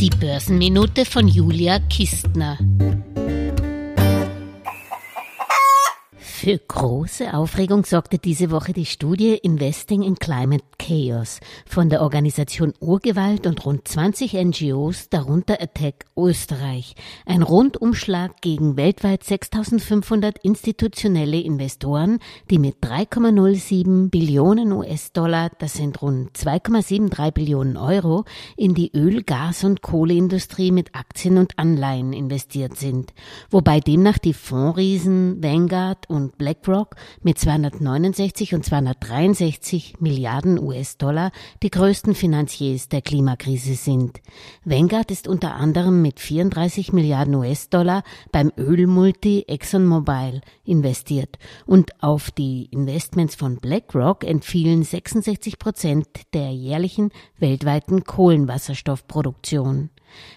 Die Börsenminute von Julia Kistner. Für große Aufregung sorgte diese Woche die Studie Investing in Climate Chaos von der Organisation Urgewalt und rund 20 NGOs, darunter Attack Österreich. Ein Rundumschlag gegen weltweit 6500 institutionelle Investoren, die mit 3,07 Billionen US-Dollar, das sind rund 2,73 Billionen Euro, in die Öl-, Gas- und Kohleindustrie mit Aktien und Anleihen investiert sind. Wobei demnach die Fondsriesen Vanguard und BlackRock mit 269 und 263 Milliarden US-Dollar die größten Finanziers der Klimakrise sind. Vanguard ist unter anderem mit 34 Milliarden US-Dollar beim Ölmulti ExxonMobil investiert und auf die Investments von BlackRock entfielen 66 Prozent der jährlichen weltweiten Kohlenwasserstoffproduktion.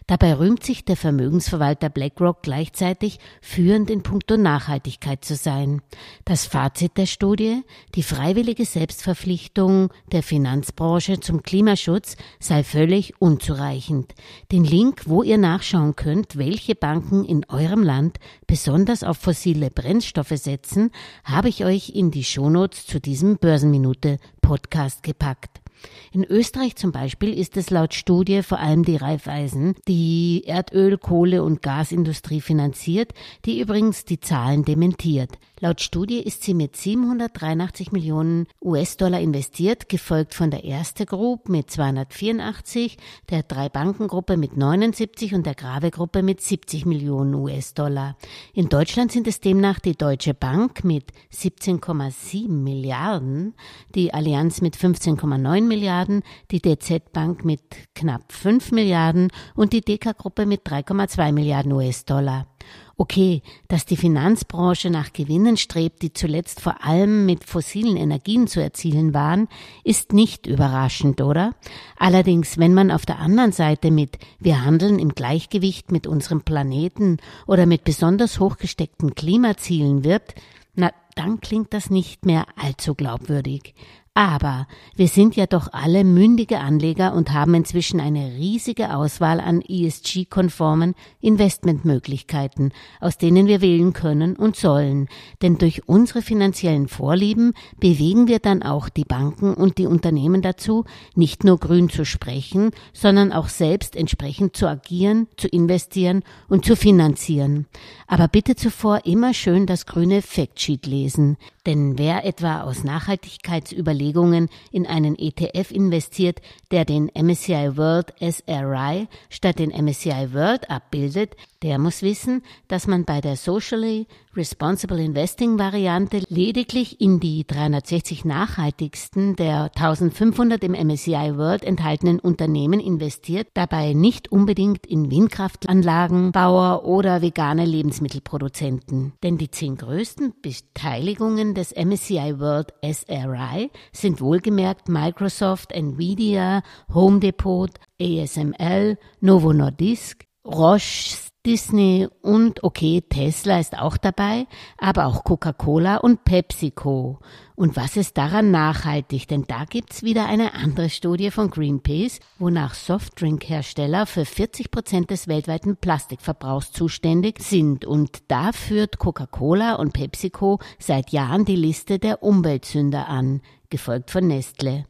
Dabei rühmt sich der Vermögensverwalter BlackRock gleichzeitig führend in puncto Nachhaltigkeit zu sein. Das Fazit der Studie, die freiwillige Selbstverpflichtung der Finanzbranche zum Klimaschutz sei völlig unzureichend. Den Link, wo ihr nachschauen könnt, welche Banken in eurem Land besonders auf fossile Brennstoffe setzen, habe ich euch in die Shownotes zu diesem Börsenminute Podcast gepackt. In Österreich zum Beispiel ist es laut Studie vor allem die Raiffeisen, die Erdöl, Kohle und Gasindustrie finanziert, die übrigens die Zahlen dementiert. Laut Studie ist sie mit 783 Millionen US-Dollar investiert, gefolgt von der Erste Group mit 284, der Drei-Banken-Gruppe mit 79 und der Grave-Gruppe mit 70 Millionen US-Dollar. In Deutschland sind es demnach die Deutsche Bank mit 17,7 Milliarden, die Allianz mit 15,9 Milliarden, die DZ Bank mit knapp 5 Milliarden und die DK-Gruppe mit 3,2 Milliarden US-Dollar. Okay, dass die Finanzbranche nach Gewinnen strebt, die zuletzt vor allem mit fossilen Energien zu erzielen waren, ist nicht überraschend, oder? Allerdings, wenn man auf der anderen Seite mit wir handeln im Gleichgewicht mit unserem Planeten oder mit besonders hochgesteckten Klimazielen wirbt, na, dann klingt das nicht mehr allzu glaubwürdig. Aber wir sind ja doch alle mündige Anleger und haben inzwischen eine riesige Auswahl an ESG-konformen Investmentmöglichkeiten, aus denen wir wählen können und sollen. Denn durch unsere finanziellen Vorlieben bewegen wir dann auch die Banken und die Unternehmen dazu, nicht nur grün zu sprechen, sondern auch selbst entsprechend zu agieren, zu investieren und zu finanzieren. Aber bitte zuvor immer schön das grüne Factsheet lesen. Denn wer etwa aus Nachhaltigkeitsüberlegungen in einen ETF investiert, der den MSCI World SRI statt den MSCI World abbildet, der muss wissen, dass man bei der Socially Responsible Investing Variante lediglich in die 360 nachhaltigsten der 1500 im MSCI World enthaltenen Unternehmen investiert, dabei nicht unbedingt in Windkraftanlagenbauer oder vegane Lebensmittelproduzenten. Denn die zehn größten Beteiligungen des MSCI World SRI sind wohlgemerkt Microsoft, Nvidia, Home Depot, ASML, Novo Nordisk, Roche, Disney und okay, Tesla ist auch dabei, aber auch Coca-Cola und PepsiCo. Und was ist daran nachhaltig? Denn da gibt's wieder eine andere Studie von Greenpeace, wonach Softdrinkhersteller für 40 Prozent des weltweiten Plastikverbrauchs zuständig sind. Und da führt Coca-Cola und PepsiCo seit Jahren die Liste der Umweltsünder an, gefolgt von Nestle.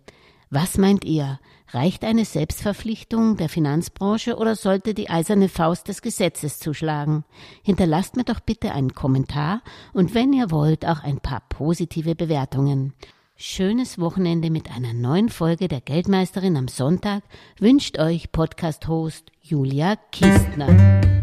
Was meint ihr? Reicht eine Selbstverpflichtung der Finanzbranche oder sollte die eiserne Faust des Gesetzes zuschlagen? Hinterlasst mir doch bitte einen Kommentar und wenn ihr wollt auch ein paar positive Bewertungen. Schönes Wochenende mit einer neuen Folge der Geldmeisterin am Sonntag wünscht euch Podcast-Host Julia Kistner.